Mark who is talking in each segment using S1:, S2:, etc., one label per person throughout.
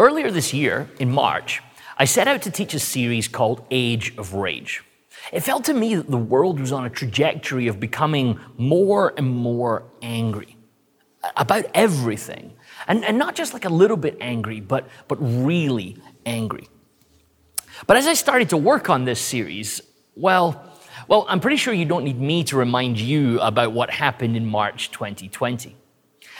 S1: Earlier this year, in March, I set out to teach a series called Age of Rage. It felt to me that the world was on a trajectory of becoming more and more angry about everything. And, and not just like a little bit angry, but, but really angry. But as I started to work on this series, well, well, I'm pretty sure you don't need me to remind you about what happened in March 2020.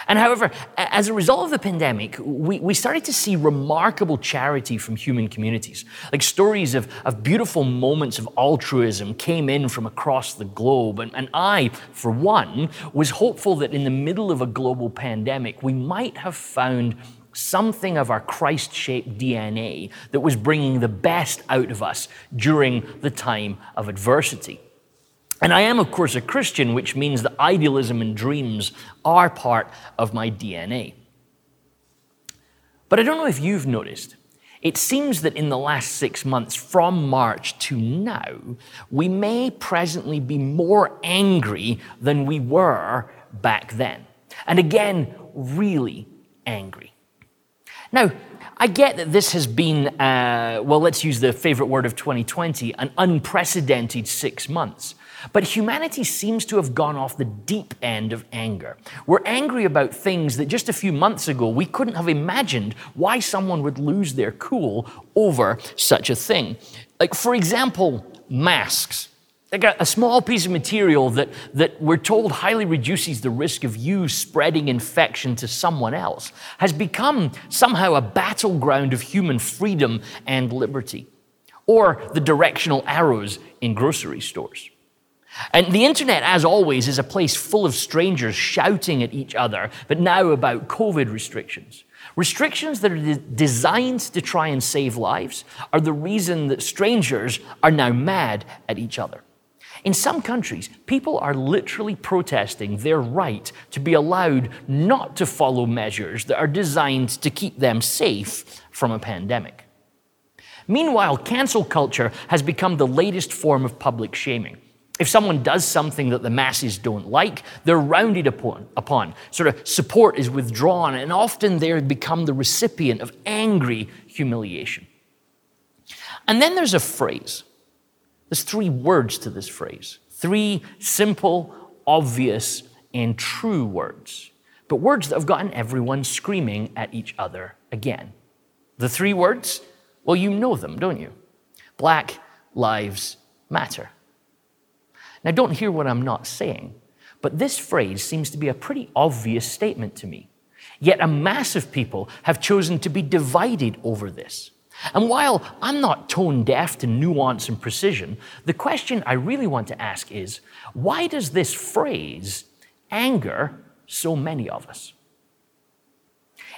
S1: And however, as a result of the pandemic, we, we started to see remarkable charity from human communities. Like stories of, of beautiful moments of altruism came in from across the globe. And, and I, for one, was hopeful that in the middle of a global pandemic, we might have found something of our Christ shaped DNA that was bringing the best out of us during the time of adversity. And I am, of course, a Christian, which means that idealism and dreams are part of my DNA. But I don't know if you've noticed. It seems that in the last six months, from March to now, we may presently be more angry than we were back then. And again, really angry. Now, I get that this has been, uh, well, let's use the favorite word of 2020, an unprecedented six months. But humanity seems to have gone off the deep end of anger. We're angry about things that just a few months ago we couldn't have imagined why someone would lose their cool over such a thing. Like, for example, masks. Like a, a, small piece of material that, that we're told highly reduces the risk of you spreading infection to someone else has become somehow a battleground of human freedom and liberty. Or the directional arrows in grocery stores. And the internet, as always, is a place full of strangers shouting at each other, but now about COVID restrictions. Restrictions that are de- designed to try and save lives are the reason that strangers are now mad at each other. In some countries, people are literally protesting their right to be allowed not to follow measures that are designed to keep them safe from a pandemic. Meanwhile, cancel culture has become the latest form of public shaming. If someone does something that the masses don't like, they're rounded upon, upon. Sort of support is withdrawn, and often they become the recipient of angry humiliation. And then there's a phrase. There's three words to this phrase. Three simple, obvious, and true words. But words that have gotten everyone screaming at each other again. The three words? Well, you know them, don't you? Black Lives Matter. Now, don't hear what I'm not saying, but this phrase seems to be a pretty obvious statement to me. Yet a mass of people have chosen to be divided over this. And while I'm not tone deaf to nuance and precision, the question I really want to ask is why does this phrase anger so many of us?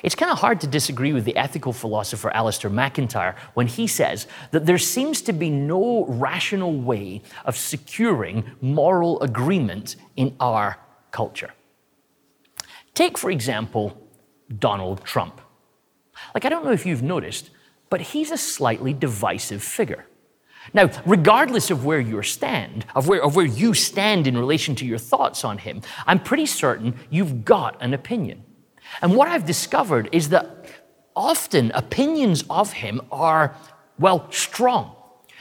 S1: It's kind of hard to disagree with the ethical philosopher Alasdair MacIntyre when he says that there seems to be no rational way of securing moral agreement in our culture. Take, for example, Donald Trump. Like, I don't know if you've noticed, but he's a slightly divisive figure. Now, regardless of where you stand, of where, of where you stand in relation to your thoughts on him, I'm pretty certain you've got an opinion. And what I've discovered is that often opinions of him are, well, strong.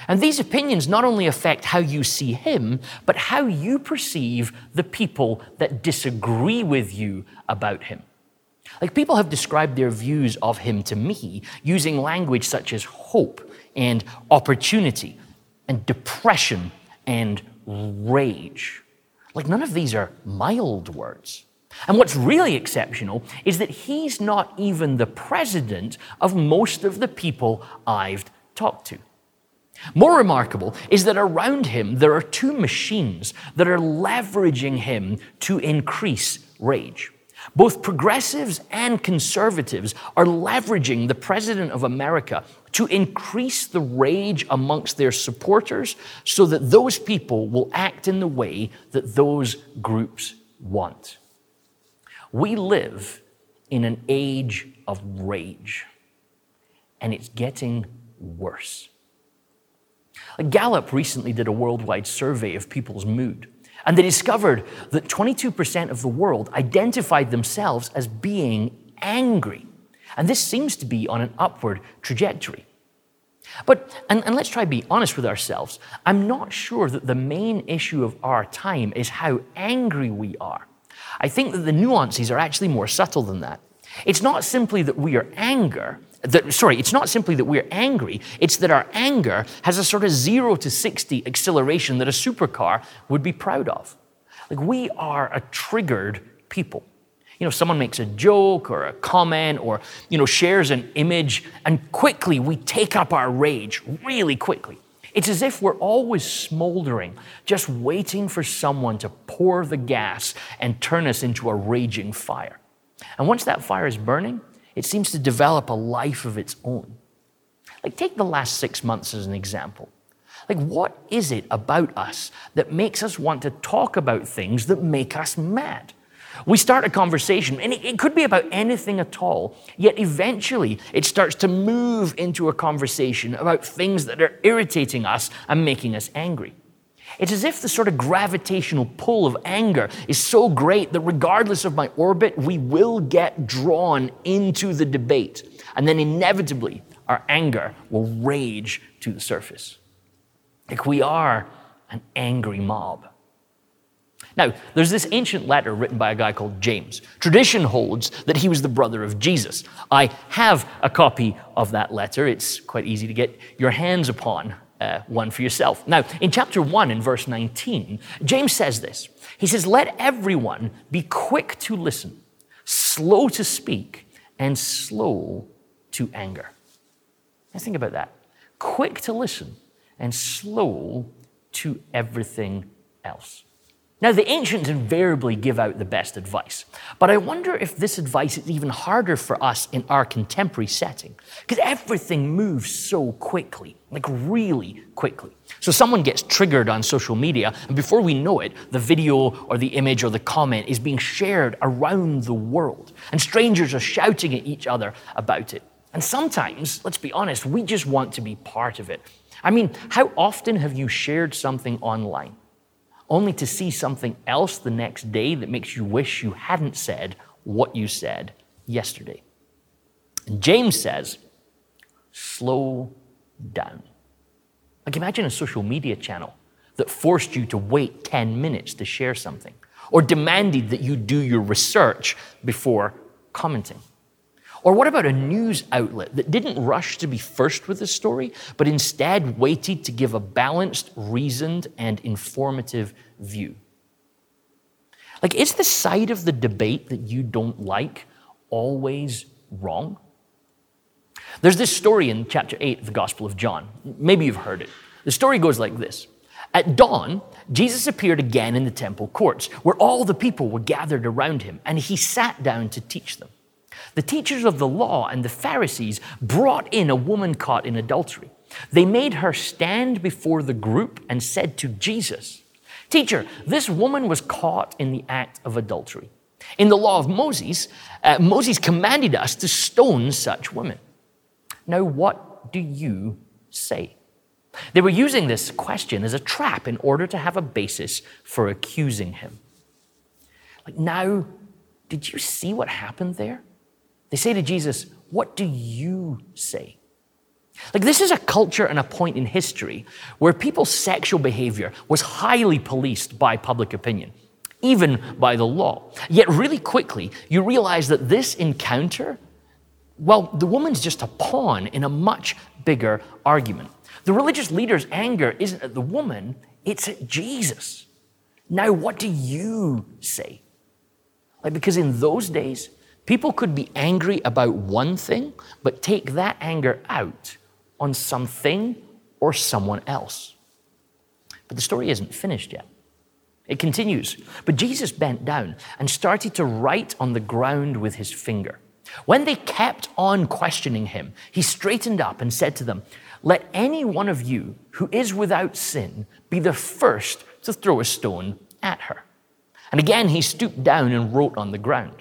S1: And these opinions not only affect how you see him, but how you perceive the people that disagree with you about him. Like people have described their views of him to me using language such as hope and opportunity and depression and rage. Like none of these are mild words. And what's really exceptional is that he's not even the president of most of the people I've talked to. More remarkable is that around him there are two machines that are leveraging him to increase rage. Both progressives and conservatives are leveraging the President of America to increase the rage amongst their supporters so that those people will act in the way that those groups want. We live in an age of rage, and it's getting worse. Gallup recently did a worldwide survey of people's mood, and they discovered that 22% of the world identified themselves as being angry. And this seems to be on an upward trajectory. But, and, and let's try to be honest with ourselves, I'm not sure that the main issue of our time is how angry we are. I think that the nuances are actually more subtle than that. It's not simply that we are anger, that, sorry, it's not simply that we're angry, it's that our anger has a sort of zero to 60 acceleration that a supercar would be proud of. Like we are a triggered people. You know, someone makes a joke or a comment or, you know, shares an image, and quickly we take up our rage really quickly. It's as if we're always smoldering, just waiting for someone to pour the gas and turn us into a raging fire. And once that fire is burning, it seems to develop a life of its own. Like, take the last six months as an example. Like, what is it about us that makes us want to talk about things that make us mad? We start a conversation, and it, could be about anything at all, yet eventually it starts to move into a conversation about things that are irritating us and making us angry. It's as if the sort of gravitational pull of anger is so great that regardless of my orbit, we will get drawn into the debate. And then inevitably, our anger will rage to the surface. Like we are an angry mob. Now, there's this ancient letter written by a guy called James. Tradition holds that he was the brother of Jesus. I have a copy of that letter. It's quite easy to get your hands upon uh, one for yourself. Now, in chapter 1, in verse 19, James says this He says, Let everyone be quick to listen, slow to speak, and slow to anger. Now, think about that. Quick to listen and slow to everything else. Now, the ancients invariably give out the best advice, but I wonder if this advice is even harder for us in our contemporary setting, because everything moves so quickly, like really quickly. So, someone gets triggered on social media, and before we know it, the video or the image or the comment is being shared around the world, and strangers are shouting at each other about it. And sometimes, let's be honest, we just want to be part of it. I mean, how often have you shared something online? Only to see something else the next day that makes you wish you hadn't said what you said yesterday. And James says, slow down. Like imagine a social media channel that forced you to wait 10 minutes to share something or demanded that you do your research before commenting. Or what about a news outlet that didn't rush to be first with the story, but instead waited to give a balanced, reasoned, and informative view? Like, is the side of the debate that you don't like always wrong? There's this story in chapter 8 of the Gospel of John. Maybe you've heard it. The story goes like this At dawn, Jesus appeared again in the temple courts, where all the people were gathered around him, and he sat down to teach them. The teachers of the law and the Pharisees brought in a woman caught in adultery. They made her stand before the group and said to Jesus, Teacher, this woman was caught in the act of adultery. In the law of Moses, uh, Moses commanded us to stone such women. Now, what do you say? They were using this question as a trap in order to have a basis for accusing him. Like, now, did you see what happened there? They say to Jesus, What do you say? Like, this is a culture and a point in history where people's sexual behavior was highly policed by public opinion, even by the law. Yet, really quickly, you realize that this encounter, well, the woman's just a pawn in a much bigger argument. The religious leader's anger isn't at the woman, it's at Jesus. Now, what do you say? Like, because in those days, People could be angry about one thing, but take that anger out on something or someone else. But the story isn't finished yet. It continues. But Jesus bent down and started to write on the ground with his finger. When they kept on questioning him, he straightened up and said to them, Let any one of you who is without sin be the first to throw a stone at her. And again he stooped down and wrote on the ground.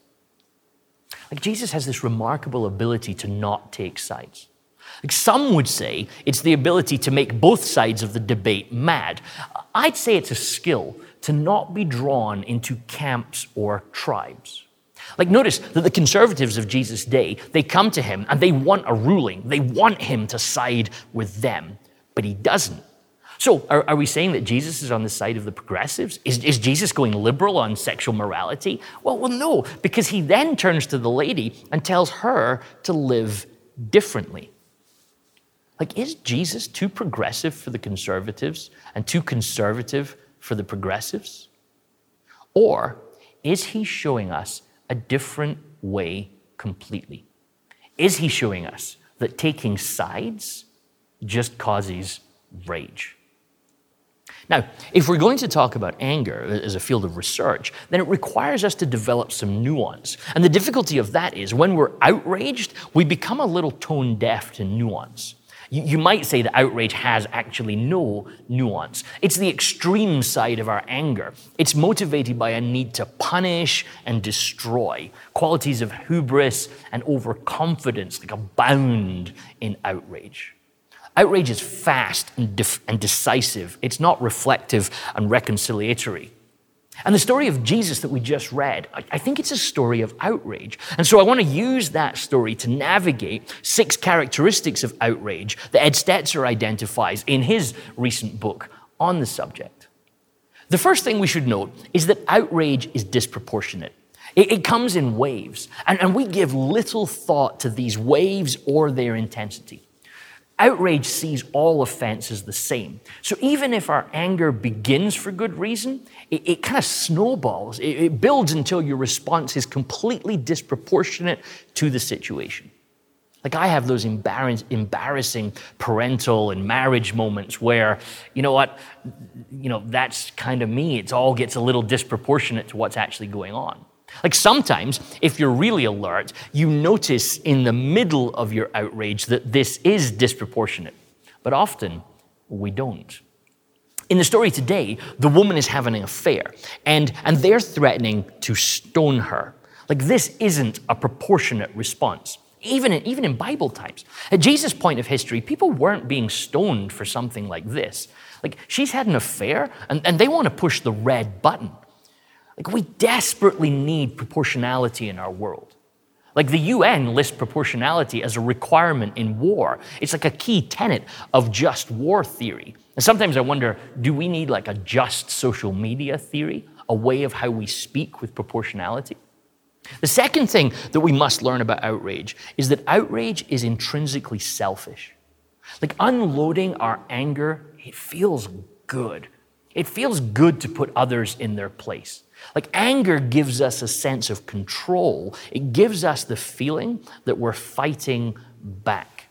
S1: Like Jesus has this remarkable ability to not take sides. Like some would say it's the ability to make both sides of the debate mad. I'd say it's a skill to not be drawn into camps or tribes. Like, notice that the conservatives of Jesus' day, they come to him and they want a ruling. They want him to side with them, but he doesn't. So, are, are, we saying that Jesus is on the side of the progressives? Is, is Jesus going liberal on sexual morality? Well, well, no, because he then turns to the lady and tells her to live differently. Like, is Jesus too progressive for the conservatives and too conservative for the progressives? Or is he showing us a different way completely? Is he showing us that taking sides just causes rage? Now, if we're going to talk about anger as a field of research, then it requires us to develop some nuance. And the difficulty of that is when we're outraged, we become a little tone deaf to nuance. You, might say that outrage has actually no nuance. It's the extreme side of our anger. It's motivated by a need to punish and destroy. Qualities of hubris and overconfidence like abound in outrage. Outrage is fast and, def- and decisive. It's not reflective and reconciliatory. And the story of Jesus that we just read, I think it's a story of outrage. And so I want to use that story to navigate six characteristics of outrage that Ed Stetzer identifies in his recent book on the subject. The first thing we should note is that outrage is disproportionate. It, it comes in waves, and, and we give little thought to these waves or their intensity. Outrage sees all offenses the same. So even if our anger begins for good reason, it, it kind of snowballs. It, it builds until your response is completely disproportionate to the situation. Like I have those embarrassing parental and marriage moments where, you know what, you know, that's kind of me. It all gets a little disproportionate to what's actually going on. Like sometimes, if you're really alert, you notice in the middle of your outrage that this is disproportionate. But often, we don't. In the story today, the woman is having an affair, and, and they're threatening to stone her. Like, this isn't a proportionate response. Even in, even in Bible times. At Jesus' point of history, people weren't being stoned for something like this. Like, she's had an affair, and, and they want to push the red button. Like, we desperately need proportionality in our world. Like, the UN lists proportionality as a requirement in war. It's like a key tenet of just war theory. And sometimes I wonder do we need like a just social media theory, a way of how we speak with proportionality? The second thing that we must learn about outrage is that outrage is intrinsically selfish. Like unloading our anger, it feels good. It feels good to put others in their place. Like anger gives us a sense of control, it gives us the feeling that we're fighting back.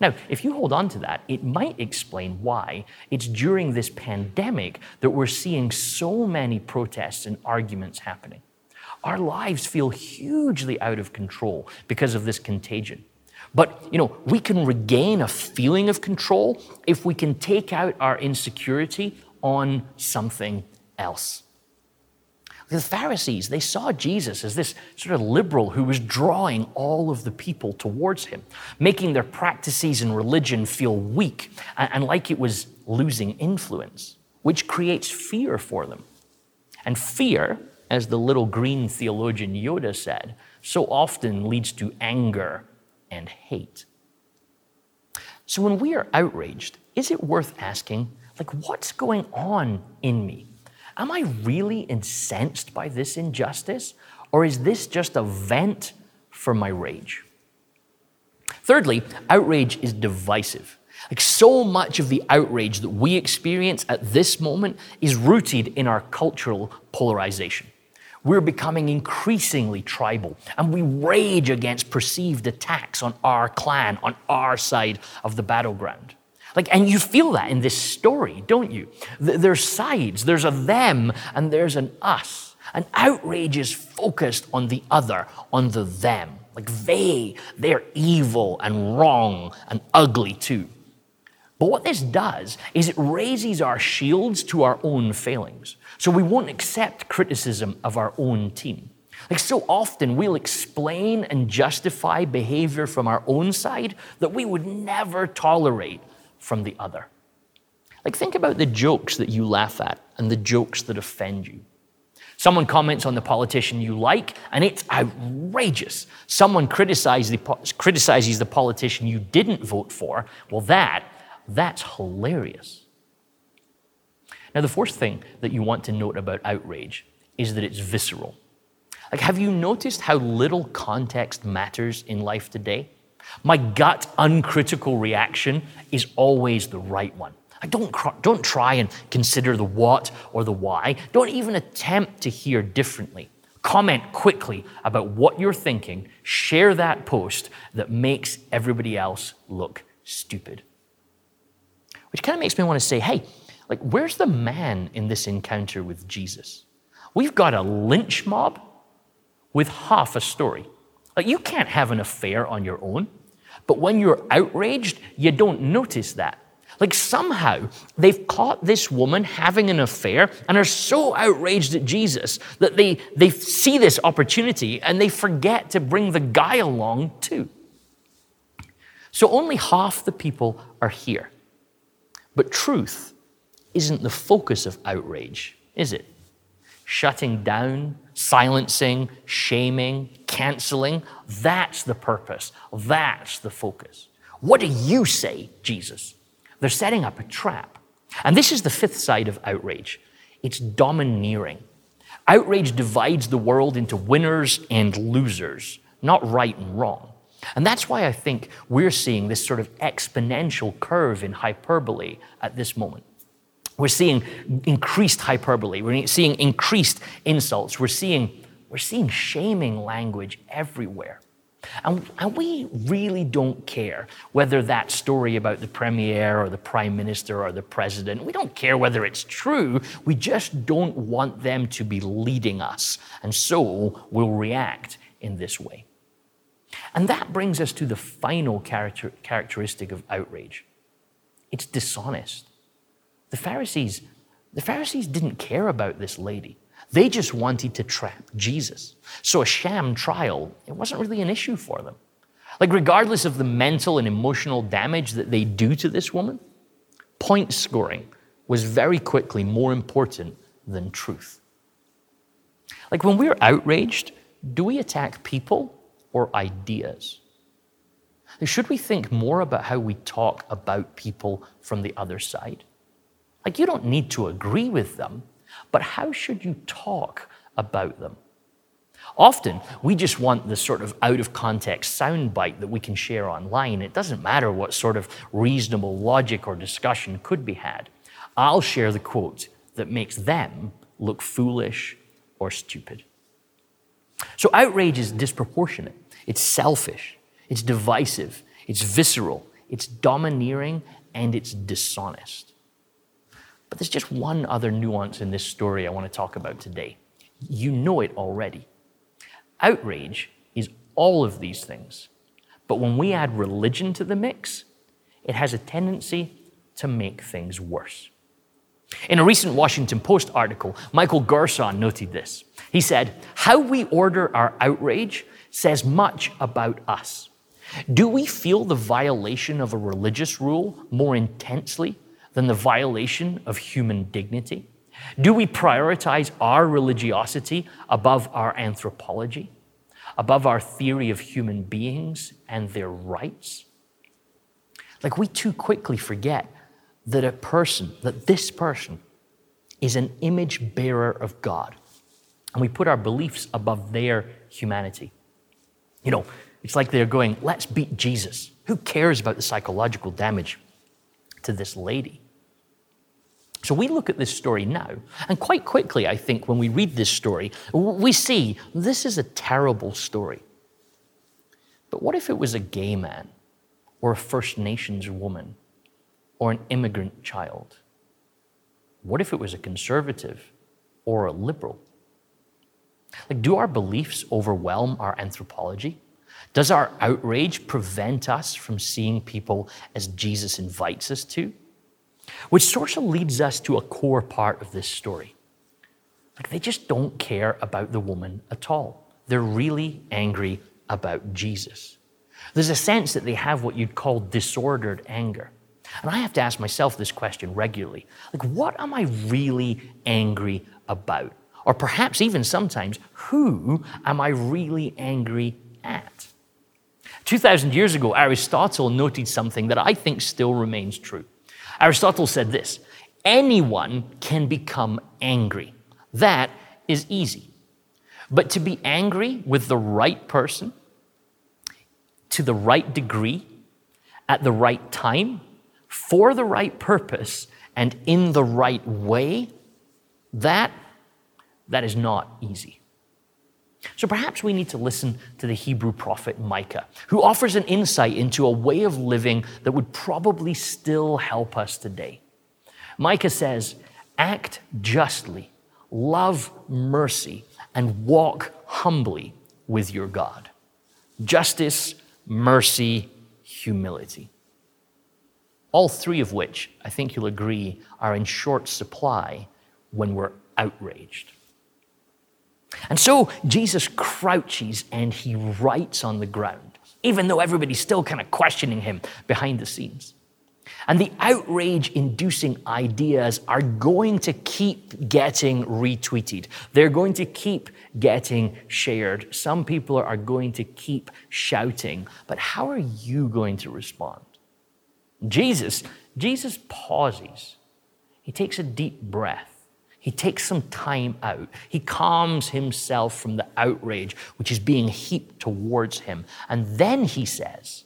S1: Now, if you hold on to that, it might explain why it's during this pandemic that we're seeing so many protests and arguments happening. Our lives feel hugely out of control because of this contagion. But, you know, we can regain a feeling of control if we can take out our insecurity on something else. The Pharisees, they saw Jesus as this sort of liberal who was drawing all of the people towards him, making their practices and religion feel weak and like it was losing influence, which creates fear for them. And fear, as the little green theologian Yoda said, so often leads to anger and hate. So when we are outraged, is it worth asking, like, what's going on in me? Am I really incensed by this injustice? Or is this just a vent for my rage? Thirdly, outrage is divisive. Like so much of the outrage that we experience at this moment is rooted in our cultural polarization. We're becoming increasingly tribal, and we rage against perceived attacks on our clan, on our side of the battleground. Like, and you feel that in this story, don't you? There's sides. There's a them and there's an us. And outrage is focused on the other, on the them. Like they, they're evil and wrong and ugly too. But what this does is it raises our shields to our own failings. So we won't accept criticism of our own team. Like so often, we'll explain and justify behavior from our own side that we would never tolerate from the other. Like, think about the jokes that you laugh at and the jokes that offend you. Someone comments on the politician you like, and it's outrageous. Someone criticizes the, criticizes the politician you didn't vote for. Well, that, that's hilarious. Now, the fourth thing that you want to note about outrage is that it's visceral. Like, have you noticed how little context matters in life today? My gut, uncritical reaction is always the right one. I don't, don't try and consider the what or the why. Don't even attempt to hear differently. Comment quickly about what you're thinking. Share that post that makes everybody else look stupid. Which kind of makes me want to say, hey, like, where's the man in this encounter with Jesus? We've got a lynch mob with half a story. Like, you can't have an affair on your own, but when you're outraged, you don't notice that. Like, somehow they've caught this woman having an affair and are so outraged at Jesus that they, they see this opportunity and they forget to bring the guy along too. So, only half the people are here. But truth isn't the focus of outrage, is it? Shutting down, silencing, shaming, canceling. That's the purpose. That's the focus. What do you say, Jesus? They're setting up a trap. And this is the fifth side of outrage it's domineering. Outrage divides the world into winners and losers, not right and wrong. And that's why I think we're seeing this sort of exponential curve in hyperbole at this moment. We're seeing increased hyperbole. We're seeing increased insults. We're seeing, we're seeing shaming language everywhere. And, and we really don't care whether that story about the premier or the prime minister or the president, we don't care whether it's true. We just don't want them to be leading us. And so we'll react in this way. And that brings us to the final character, characteristic of outrage it's dishonest. The Pharisees, the Pharisees didn't care about this lady. They just wanted to trap Jesus. So a sham trial, it wasn't really an issue for them. Like, regardless of the mental and emotional damage that they do to this woman, point scoring was very quickly more important than truth. Like, when we're outraged, do we attack people or ideas? Should we think more about how we talk about people from the other side? Like, you don't need to agree with them, but how should you talk about them? Often, we just want the sort of out of context soundbite that we can share online. It doesn't matter what sort of reasonable logic or discussion could be had. I'll share the quote that makes them look foolish or stupid. So, outrage is disproportionate, it's selfish, it's divisive, it's visceral, it's domineering, and it's dishonest. But there's just one other nuance in this story I want to talk about today. You know it already. Outrage is all of these things. But when we add religion to the mix, it has a tendency to make things worse. In a recent Washington Post article, Michael Gerson noted this. He said, How we order our outrage says much about us. Do we feel the violation of a religious rule more intensely than the violation of human dignity? Do we prioritize our religiosity above our anthropology, above our theory of human beings and their rights? Like, we too quickly forget that a person, that this person, is an image bearer of God. And we put our beliefs above their humanity. You know, it's like they're going, let's beat Jesus. Who cares about the psychological damage to this lady? So we look at this story now, and quite quickly, I think, when we read this story, we see this is a terrible story. But what if it was a gay man, or a First Nations woman, or an immigrant child? What if it was a conservative or a liberal? Like, do our beliefs overwhelm our anthropology? Does our outrage prevent us from seeing people as Jesus invites us to? Which sort of leads us to a core part of this story. Like they just don't care about the woman at all. They're really angry about Jesus. There's a sense that they have what you'd call disordered anger. And I have to ask myself this question regularly like, what am I really angry about? Or perhaps even sometimes, who am I really angry at? 2,000 years ago, Aristotle noted something that I think still remains true. Aristotle said this anyone can become angry. That is easy. But to be angry with the right person, to the right degree, at the right time, for the right purpose, and in the right way, that, that is not easy. So perhaps we need to listen to the Hebrew prophet Micah, who offers an insight into a way of living that would probably still help us today. Micah says, Act justly, love mercy, and walk humbly with your God. Justice, mercy, humility. All three of which, I think you'll agree, are in short supply when we're outraged. And so Jesus crouches and he writes on the ground, even though everybody's still kind of questioning him behind the scenes. And the outrage inducing ideas are going to keep getting retweeted. They're going to keep getting shared. Some people are going to keep shouting. But how are you going to respond? Jesus, Jesus pauses. He takes a deep breath. He takes some time out. He calms himself from the outrage which is being heaped towards him. And then he says,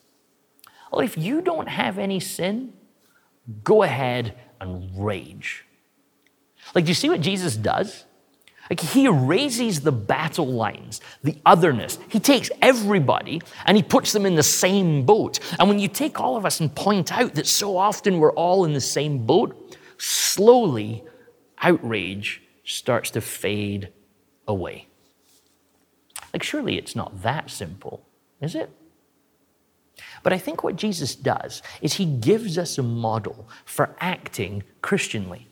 S1: Well, if you don't have any sin, go ahead and rage. Like, do you see what Jesus does? Like, he raises the battle lines, the otherness. He takes everybody and he puts them in the same boat. And when you take all of us and point out that so often we're all in the same boat, slowly outrage starts to fade away. Like, surely it's not that simple, is it? But I think what Jesus does is he gives us a model for acting Christianly.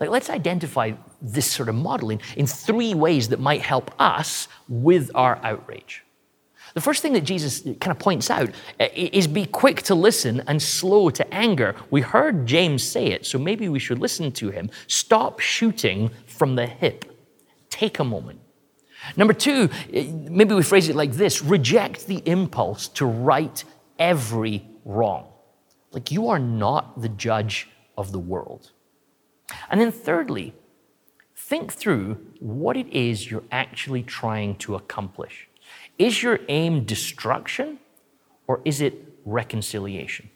S1: Like, let's identify this sort of modeling in three ways that might help us with our outrage. The first thing that Jesus kind of points out uh, is be quick to listen and slow to anger. We heard James say it, so maybe we should listen to him. Stop shooting from the hip. Take a moment. Number two, uh, maybe we phrase it like this reject the impulse to right every wrong. Like you are not the judge of the world. And then thirdly, think through what it is you're actually trying to accomplish. Is your aim destruction or is it reconciliation?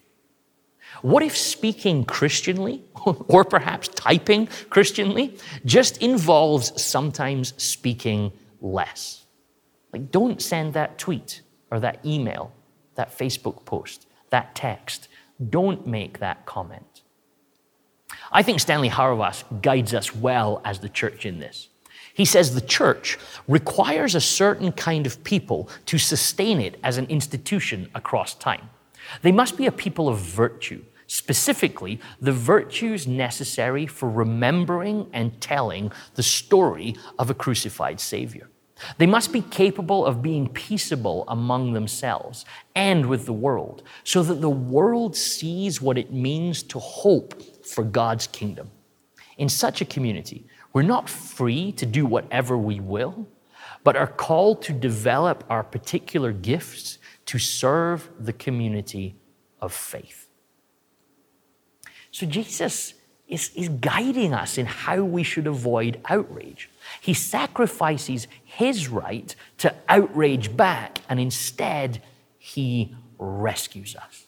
S1: What if speaking Christianly, or perhaps typing Christianly, just involves sometimes speaking less? Like, don't send that tweet or that email, that Facebook post, that text. Don't make that comment. I think Stanley Hauerwas guides us well as the church in this. He says the church requires a certain kind of people to sustain it as an institution across time. They must be a people of virtue, specifically the virtues necessary for remembering and telling the story of a crucified Savior. They must be capable of being peaceable among themselves and with the world, so that the world sees what it means to hope for God's kingdom. In such a community, we're not free to do whatever we will, but are called to develop our particular gifts to serve the community of faith. So Jesus is, is guiding us in how we should avoid outrage. He sacrifices his right to outrage back, and instead, he rescues us.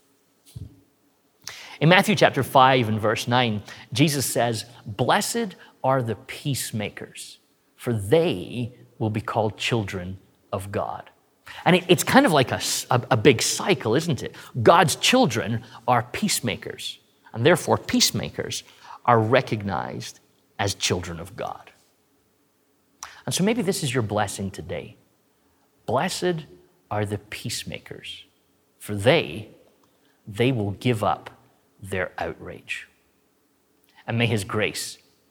S1: In Matthew chapter 5 and verse 9, Jesus says, Blessed are the peacemakers, for they will be called children of God. And it, it's kind of like a, a, a big cycle, isn't it? God's children are peacemakers, and therefore, peacemakers are recognized as children of God. And so maybe this is your blessing today. Blessed are the peacemakers, for they, they will give up their outrage. And may his grace